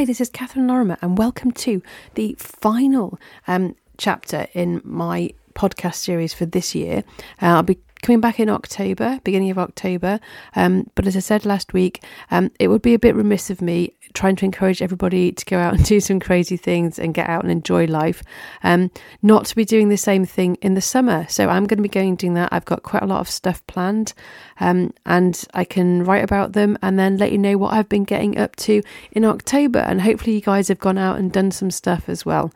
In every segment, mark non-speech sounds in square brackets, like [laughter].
Hi, this is Catherine Lorimer, and welcome to the final um, chapter in my podcast series for this year. Uh, I'll be coming back in October, beginning of October. Um, but as I said last week, um, it would be a bit remiss of me trying to encourage everybody to go out and [laughs] do some crazy things and get out and enjoy life, um, not to be doing the same thing in the summer. So I'm going to be going doing that. I've got quite a lot of stuff planned, um, and I can write about them and then let you know what I've been getting up to in October. And hopefully, you guys have gone out and done some stuff as well.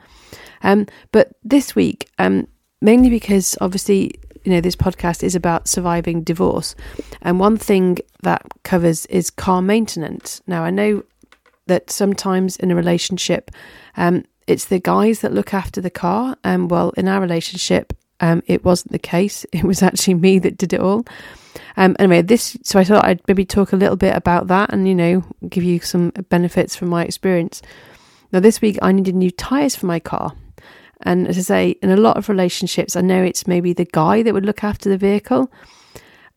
Um, but this week, um, mainly because obviously you know this podcast is about surviving divorce. And one thing that covers is car maintenance. Now i know that sometimes in a relationship um, it's the guys that look after the car. And um, well in our relationship um, it wasn't the case. [laughs] It was actually me that did it all. Um, anyway this so i thought i'd maybe talk a little bit about that and you know give you some benefits from my experience. Now this week i needed new tires for my car and as I say, in a lot of relationships, I know it's maybe the guy that would look after the vehicle.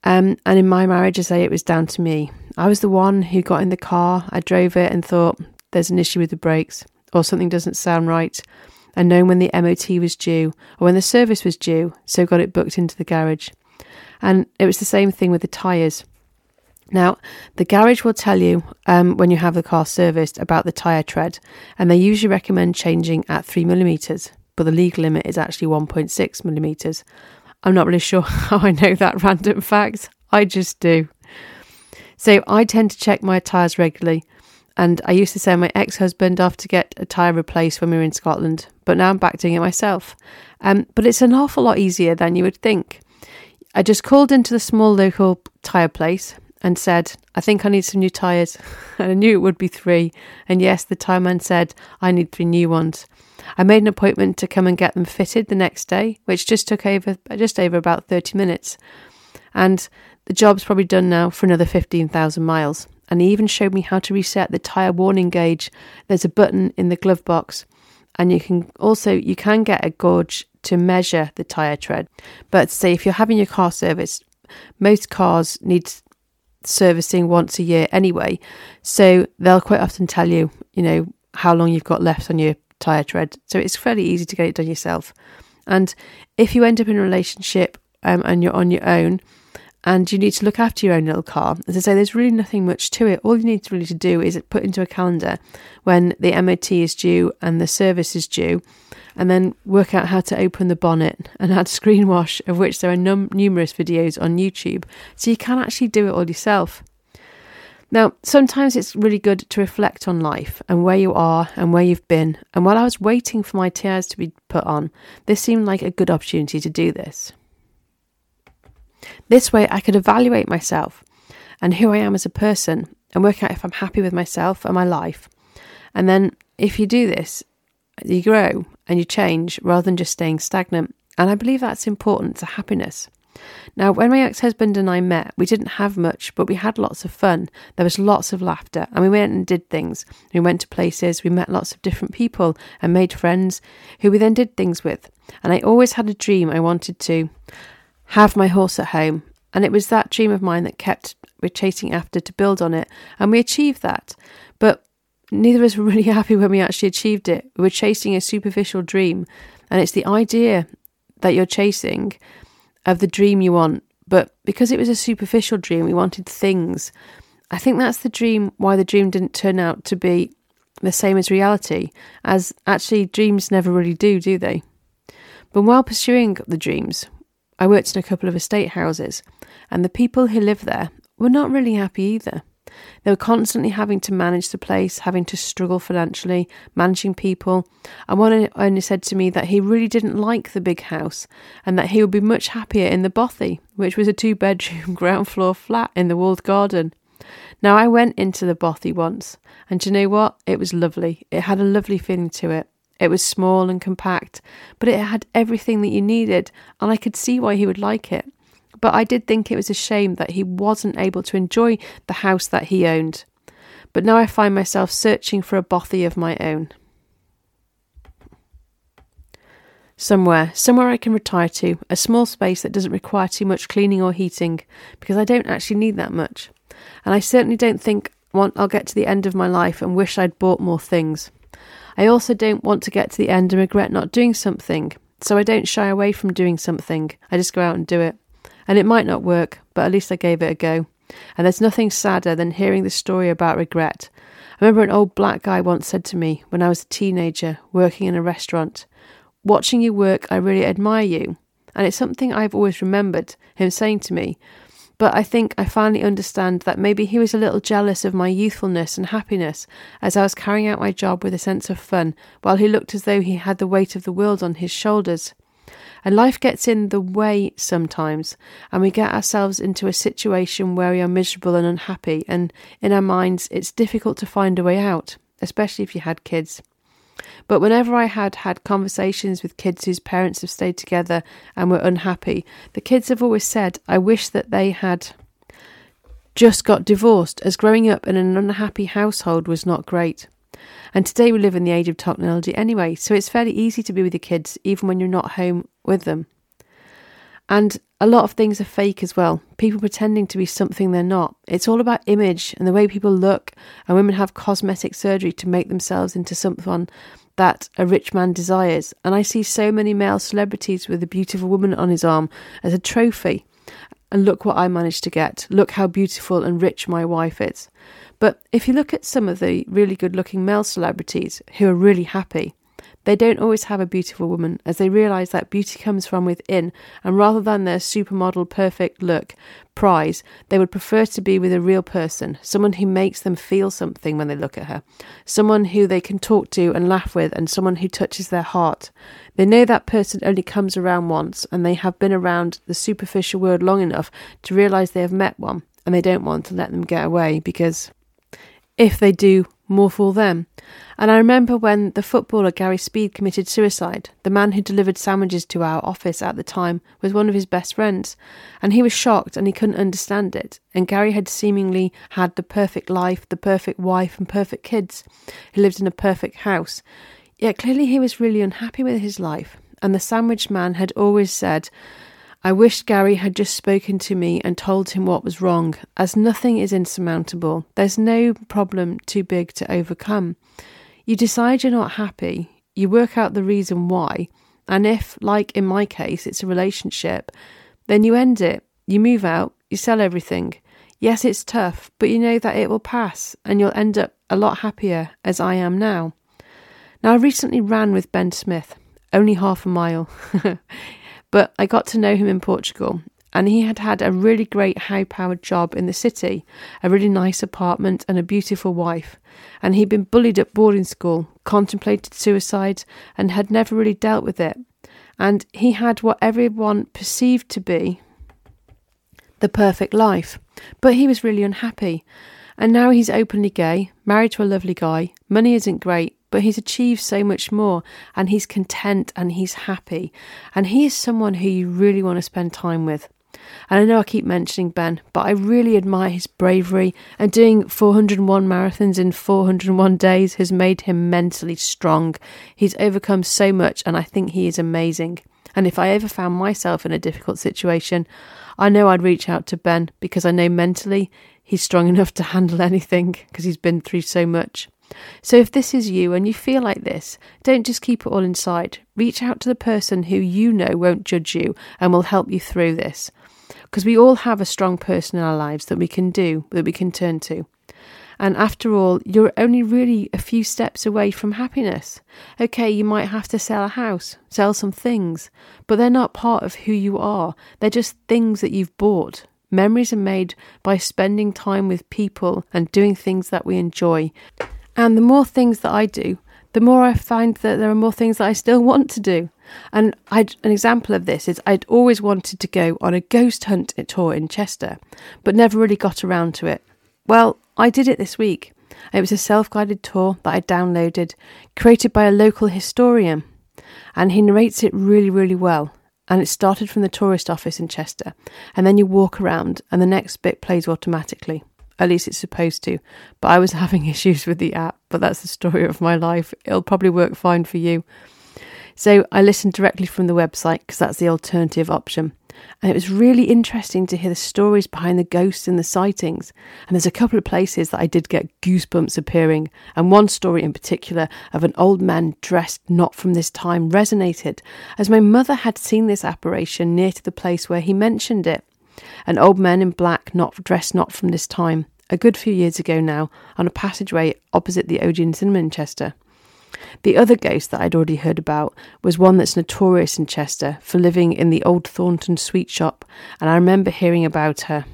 Um, and in my marriage, I say it was down to me. I was the one who got in the car, I drove it and thought, there's an issue with the brakes, or something doesn't sound right. And knowing when the MOT was due, or when the service was due, so got it booked into the garage. And it was the same thing with the tyres. Now, the garage will tell you um, when you have the car serviced about the tyre tread, and they usually recommend changing at 3 millimetres but the legal limit is actually 1.6 millimetres. I'm not really [laughs] sure how I know that random fact. I just do. So I tend to check my tyres regularly. And I used to send my ex husband off to get a tyre replaced when we were in Scotland, but now I'm back doing it myself. Um, but it's an awful lot easier than you would think. I just called into the small local tyre place and said, I think I need some new tyres. [laughs] and I knew it would be three. And yes, the tyre man said, I need three new ones. I made an appointment to come and get them fitted the next day, which just took over just over about 30 minutes. And the job's probably done now for another 15,000 miles. And he even showed me how to reset the tire warning gauge. There's a button in the glove box, and you can also you can get a gauge to measure the tire tread. But say if you're having your car serviced, most cars need servicing once a year anyway. So they'll quite often tell you, you know, how long you've got left on your tyre tread. So it's fairly easy to get it done yourself. And if you end up in a relationship um, and you're on your own and you need to look after your own little car, as I say, there's really nothing much to it. All you need to really to do is put into a calendar when the MOT is due and the service is due, and then work out how to open the bonnet and add [laughs] screen wash, of which there are num- numerous videos on YouTube. So you can actually do it all yourself. Now, sometimes it's really good to reflect on life and where you are and where you've been. And while I was waiting for my tears to be put on, this seemed like a good opportunity to do this. This way, I could evaluate myself and who I am as a person and work out if I'm happy with myself and my life. And then, if you do this, you grow and you change rather than just staying stagnant. And I believe that's important to happiness. Now, when my ex husband and I met, we didn't have much, but we had lots of fun. There was lots of laughter, and we went and did things. We went to places, we met lots of different people, and made friends who we then did things with. And I always had a dream I wanted to have my horse at home. And it was that dream of mine that kept we're chasing after to build on it. And we achieved that. But neither of us [laughs] were really happy when we actually achieved it. We were chasing a superficial dream. And it's the idea that you're chasing of the dream you want. But because it was a superficial dream, we wanted things. I think that's the dream, why the dream didn't turn out to be the same as reality, as actually dreams never really do, do they? But while pursuing the dreams, I worked in a couple of estate houses, and the people who lived there were not really happy either. They were constantly having to manage the place, having to struggle financially, managing people. And one only said to me that he really didn't like the big house and that he would be much happier in the bothy, which was a two bedroom [laughs] ground floor flat in the walled garden. Now, I went into the bothy once, and you know what? It was lovely. It had a lovely feeling to it. It was small and compact, but it had everything that you needed, and I could see why he would like it. But I did think it was a shame that he wasn't able to enjoy the house that he owned. But now I find myself searching for a bothy of my own. Somewhere, somewhere I can retire to, a small space that doesn't require too much cleaning or heating, because I don't actually need that much. And I certainly don't think want I'll get to the end of my life and wish I'd bought more things. I also don't want to get to the end and regret not doing something, so I don't shy away from doing something. I just go out and do it. And it might not work, but at least I gave it a go. And there's nothing sadder than hearing the story about regret. I remember an old black guy once said to me when I was a teenager working in a restaurant, Watching you work, I really admire you. And it's something I've always remembered him saying to me. But I think I finally understand that maybe he was a little jealous of my youthfulness and happiness as I was carrying out my job with a sense of fun, while he looked as though he had the weight of the world on his shoulders. And life gets in the way sometimes, and we get ourselves into a situation where we are miserable and unhappy, and in our minds it's difficult to find a way out, especially if you had kids. But whenever I had had conversations with kids whose parents have stayed together and were unhappy, the kids have always said, I wish that they had just got divorced, as growing up in an unhappy household was not great. And today we live in the age of technology anyway, so it's fairly easy to be with your kids even when you're not home with them. And a lot of things are fake as well. People pretending to be something they're not. It's all about image and the way people look, and women have cosmetic surgery to make themselves into someone that a rich man desires. And I see so many male celebrities with a beautiful woman on his arm as a trophy. And look what I managed to get. Look how beautiful and rich my wife is. But if you look at some of the really good looking male celebrities who are really happy, they don't always have a beautiful woman, as they realise that beauty comes from within, and rather than their supermodel perfect look prize, they would prefer to be with a real person, someone who makes them feel something when they look at her, someone who they can talk to and laugh with, and someone who touches their heart. They know that person only comes around once, and they have been around the superficial world long enough to realise they have met one, and they don't want to let them get away because if they do, more for them. And I remember when the footballer Gary Speed committed suicide, the man who delivered sandwiches to our office at the time was one of his best friends, and he was shocked and he couldn't understand it. And Gary had seemingly had the perfect life, the perfect wife, and perfect kids. He lived in a perfect house. Yet clearly he was really unhappy with his life. And the sandwich man had always said, I wish Gary had just spoken to me and told him what was wrong, as nothing is insurmountable. There's no problem too big to overcome. You decide you're not happy, you work out the reason why, and if, like in my case, it's a relationship, then you end it. You move out, you sell everything. Yes, it's tough, but you know that it will pass and you'll end up a lot happier as I am now. Now, I recently ran with Ben Smith, only half a mile. [laughs] But I got to know him in Portugal, and he had had a really great high powered job in the city, a really nice apartment, and a beautiful wife. And he'd been bullied at boarding school, contemplated suicide, and had never really dealt with it. And he had what everyone perceived to be the perfect life. But he was really unhappy. And now he's openly gay, married to a lovely guy. Money isn't great, but he's achieved so much more and he's content and he's happy. And he is someone who you really want to spend time with. And I know I keep mentioning Ben, but I really admire his bravery. And doing 401 marathons in 401 days has made him mentally strong. He's overcome so much, and I think he is amazing. And if I ever found myself in a difficult situation, I know I'd reach out to Ben because I know mentally he's strong enough to handle [laughs] anything because he's been through so much. So if this is you and you feel like this, don't just keep it all inside. Reach out to the person who you know won't judge you and will help you through this. Because we all have a strong person in our lives that we can do, that we can turn to. And after all, you're only really a few steps away from happiness. Okay, you might have to sell a house, sell some things, but they're not part of who you are. They're just things that you've bought. Memories are made by spending time with people and doing things that we enjoy. And the more things that I do, the more I find that there are more things that I still want to do. And I'd, an example of this is I'd always wanted to go on a ghost hunt tour in Chester, but never really got around to it. Well, I did it this week. It was a self guided tour that I downloaded, created by a local historian, and he narrates it really, really well. And it started from the tourist office in Chester, and then you walk around, and the next bit plays automatically. At least it's supposed to. But I was [laughs] having issues with the app, but that's the story of my life. It'll probably work fine for you. So I listened directly from the website because that's the alternative option. And it was really interesting to hear the stories behind the ghosts and the sightings. And there's a couple of places that I did get goosebumps appearing. And one story in particular of an old man dressed not from this time resonated, as my mother had seen this apparition near to the place where he mentioned it. An old man in black, not dressed not from this time, a good few years ago now, on a passageway opposite the Odeon Cinema in Chester. The other ghost that I'd already heard about was one that's notorious in Chester for living in the old Thornton sweet shop, and I remember hearing about her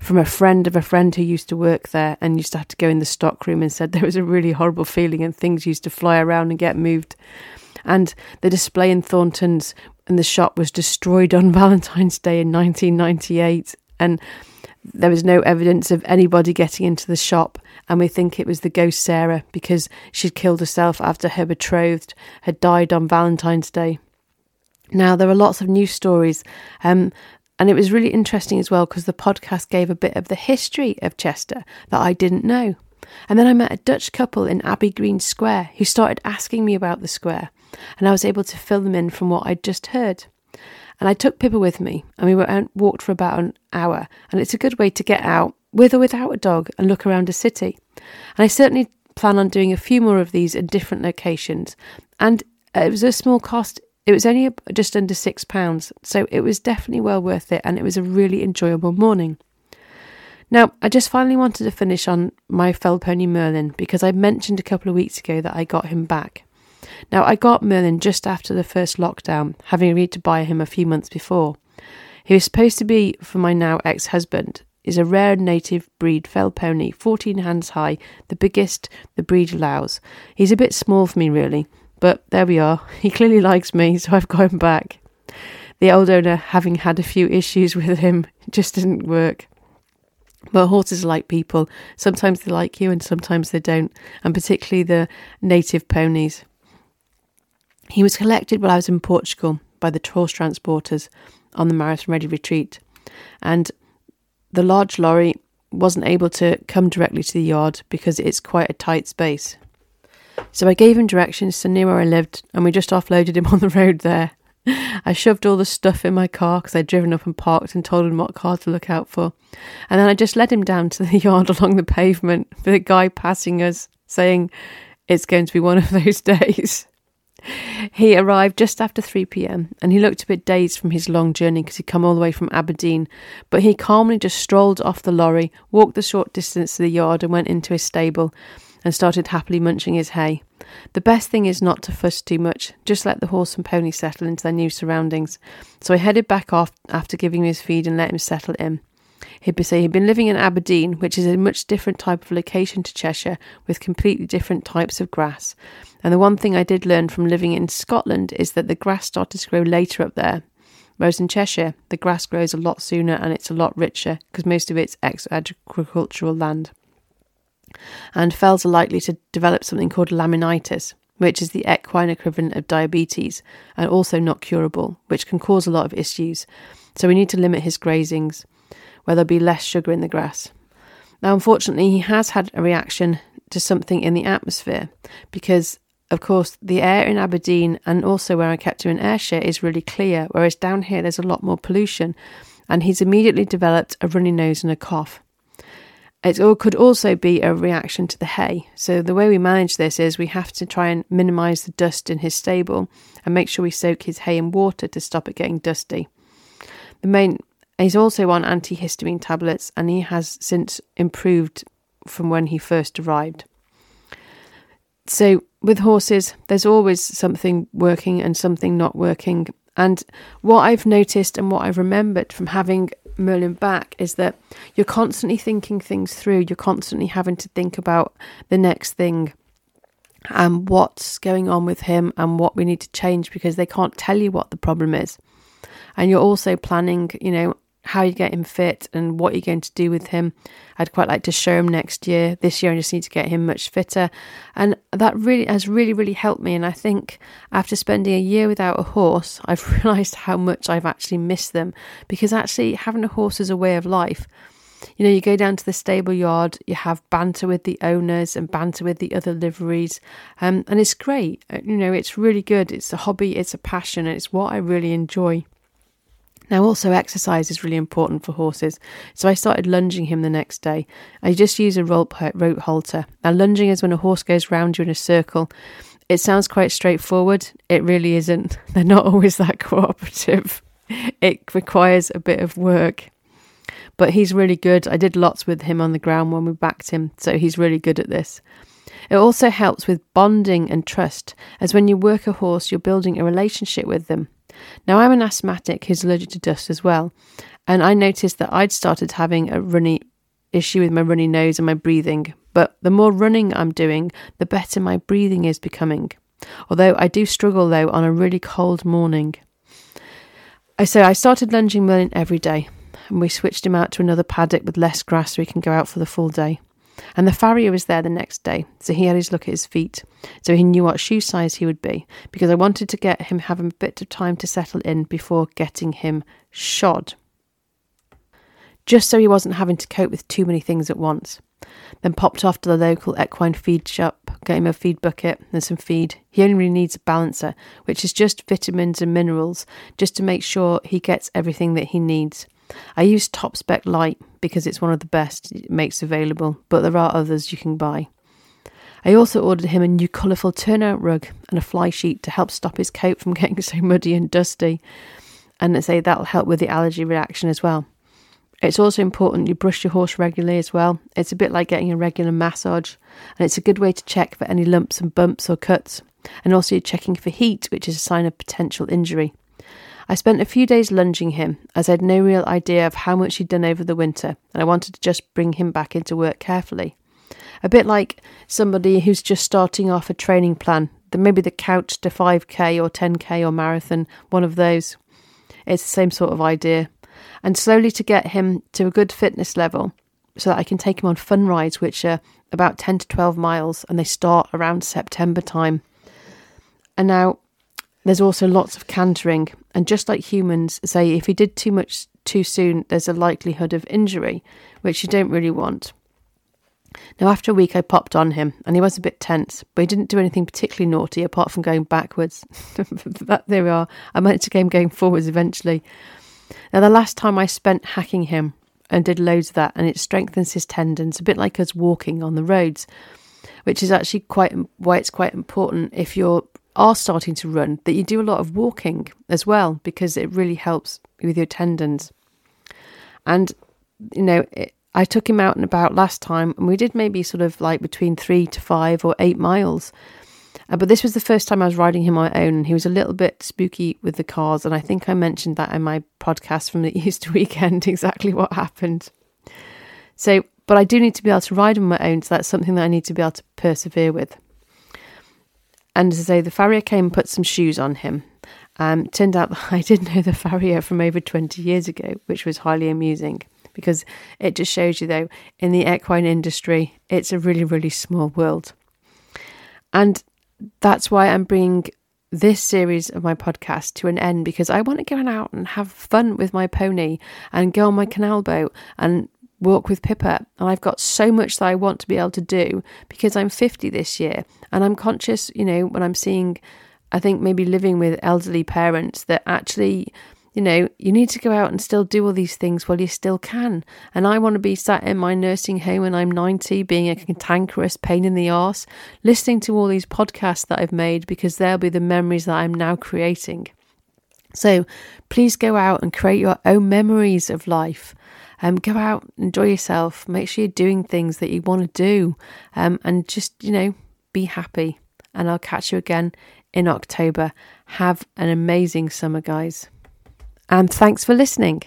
from a friend of a friend who used to work there and used to have to go in the stockroom and said [laughs] there was a really horrible feeling and things used to fly around and get moved. And the display in Thornton's in the shop was destroyed on [laughs] Valentine's Day in 1998, and there was no evidence of anybody getting into the shop, and we think it was the ghost Sarah because she'd killed herself after her betrothed had died on Valentine's Day. Now, there are lots of news stories, um, and it was really interesting as well because the podcast gave a bit of the history of Chester that I didn't know. And then I met a Dutch couple in Abbey Green Square who started asking me about the square, and I was able to fill them in from what I'd just heard. And I took Pippa with me, and we walked for about an hour. And it's a good way to get out with or without a dog and look around a city. And I certainly plan on doing a few more of these in different locations. And it was a small cost. It was only just under six pounds, so it was definitely well worth it, and it was a really enjoyable morning. Now, I just finally wanted to finish on my fell pony Merlin because I mentioned a couple of weeks ago that I got him back. Now, I got Merlin just after the first lockdown, having agreed to buy him a few months before. He was supposed to be for my now ex husband, is a rare native breed fell pony, 14 hands high, the biggest the breed allows. He's a bit small for me, really, but there we are. [laughs] He clearly likes me, so I've got him back. The old owner, having had a few issues [laughs] with him, just didn't work. But horses like people. Sometimes they like you and sometimes they don't, and particularly the native ponies. He was collected while I was in Portugal by the horse transporters on the Marathon Ready retreat, and the large lorry wasn't able to come directly to the yard because it's quite a tight space. So I gave him directions to near where I lived, and we just offloaded him [laughs] on the road there. I shoved all the stuff in my car because I'd driven up and parked and told him what car to look out for. And then I just led him down to the [laughs] yard along the pavement with a guy passing us saying, It's going to be one of those [laughs] days. He arrived just after 3 pm and he looked a bit dazed from his long journey because he'd come all the way from Aberdeen. But he calmly just strolled off the lorry, walked the short distance to the yard, and went into his stable and started happily munching his hay. The best thing is not to fuss too much, just let the horse and pony settle into their new surroundings. So I headed back off after giving him his feed and let him settle in. He'd say he'd been living in Aberdeen, which is a much different type of location to Cheshire, with completely different types of grass. And the one thing I did learn from living in Scotland is that the grass started to grow later up there. Whereas in Cheshire, the grass grows a lot sooner and it's a lot richer because most of it's agricultural land. And fells are likely to develop something called laminitis, which is the equine equivalent of diabetes and also not curable, which can cause a lot of issues. So we need to limit his grazings where there'll be less sugar in the grass. Now, unfortunately, he has had a reaction to something in the atmosphere because, of course, the air in Aberdeen and also where I kept him in Ayrshire is really clear, whereas down here there's a lot more pollution. And he's immediately developed a runny nose and a cough. It could also be a reaction to the hay. So, the way we manage this is we have to try and minimize the dust in his stable and make sure we soak his hay in water to stop it getting dusty. The main He's also on antihistamine tablets and he has since improved from when he first arrived. So, with horses, there's always something working and something not working. And what I've noticed and what I've remembered from having Merlin back is that you're constantly thinking things through, you're constantly having to think about the next thing and what's going on with him and what we need to change because they can't tell you what the problem is. And you're also planning, you know, how you get him fit and what you're going to do with him. I'd quite like to show him next year. This year, I just need to get him much fitter. And that really has really, really helped me. And I think after spending a year without a horse, [laughs] I've realised how much I've actually missed them because actually having a horse is a way of life. You know, you go down to the stable yard, you have banter with the owners and banter with the other liveries, um, and it's great. Uh, you know, it's really good. It's a hobby, it's a passion, it's what I really enjoy. Now, also, exercise is really important for horses. So I started lunging him the next day. I just use a rope, rope halter. Now, lunging is when a horse goes round you in a circle. It sounds quite straightforward. It really isn't. [laughs] They're not always that [laughs] cooperative. It requires a bit of work. But he's really good. I did lots with him on the ground when we backed him, so he's really good at this. It also helps with bonding and trust, as when you work a horse, you're building a relationship with them. Now, I'm an asthmatic who's allergic to dust as well, and I noticed that I'd started having a runny issue with my runny nose and my breathing. But the more running I'm doing, the better my breathing is becoming. Although I do struggle though on a really cold morning. Uh, so I started lunging Merlin every day, and we switched him out to another paddock with less grass so he can go out for the full day. And the farrier was there the next day, so he had his look at his feet, so he knew what shoe size he would be, because I wanted to get him having a bit of time to settle in before getting him shod. Just so he wasn't having to cope with too many things at once. Then popped off to the local equine feed shop, got him a feed bucket and some feed. He only really needs a balancer, which is just vitamins and minerals, just to make sure he gets everything that he needs. I use TopSpec Lite because it's one of the best it makes available, but there are others you can buy. I also ordered him a new colourful turnout rug and a fly sheet to help stop his coat from [laughs] getting so muddy and dusty. And I say that'll help with the allergy reaction as well. It's also important you brush your horse regularly as well. It's a bit like getting a regular massage, and it's a good way to check for any lumps and bumps or cuts. And also, you're checking for heat, which is a sign of potential injury. I spent a few days lunging him, as I had no real idea of how much he'd done over the winter, and I wanted to just bring him back into work carefully. A bit like somebody who's just starting off a training plan, maybe the couch to 5k or 10k or marathon, one of those. It's the same sort of idea. And slowly to get him to a good fitness level so that I can take him on fun rides, which are about 10 to 12 miles, and they start around September time. And now there's also lots of cantering, and just like humans say, if you did too much too soon, there's a likelihood of injury, which you don't really want. Now, after a week, I popped on him, and he was a bit tense, but he didn't do anything particularly naughty apart from going backwards. [laughs] that, there we are. I managed to get him going forwards eventually. Now, the last time I spent hacking him and did loads of that, and it strengthens his tendons, a bit like us walking on the roads, which is actually quite why it's quite important if you're are starting to run that you do a lot of walking as well because it really helps with your tendons. And, you know, it, I took him out and about last time and we did maybe sort of like between three to five or eight miles. Uh, but this was the first time I was riding him on my own and he was a little bit spooky with the cars. And I think I mentioned that in my podcast from the [laughs] Easter weekend, [laughs] exactly what happened. So, but I do need to be able to ride on my own. So that's something that I need to be able to persevere with. And as I say, the farrier came and put some shoes on him. Um, turned out that [laughs] I did know the farrier from over 20 years ago, which was highly amusing because it just shows you, though, in the equine industry, it's a really, really small world. And that's why I'm bringing this series of my podcast to an end because I want to go out and have fun with my pony and go on my canal boat and walk with Pippa. And I've got so much that I want to be able to do because I'm 50 this year. And I'm conscious, you know, when I'm seeing, I think maybe living with elderly parents, that actually, you know, you need to go out and still do all these things while you still can. And I want to be sat in my nursing home when I'm 90, being a cantankerous pain in the arse, listening to all these podcasts that I've made because they'll be the memories that I'm now creating. So please go out and create your own memories of life. Um, go out, enjoy yourself, make sure you're doing things that you want to do, um, and just, you know, be happy. And I'll catch you again in October. Have an amazing summer, guys. And thanks for listening.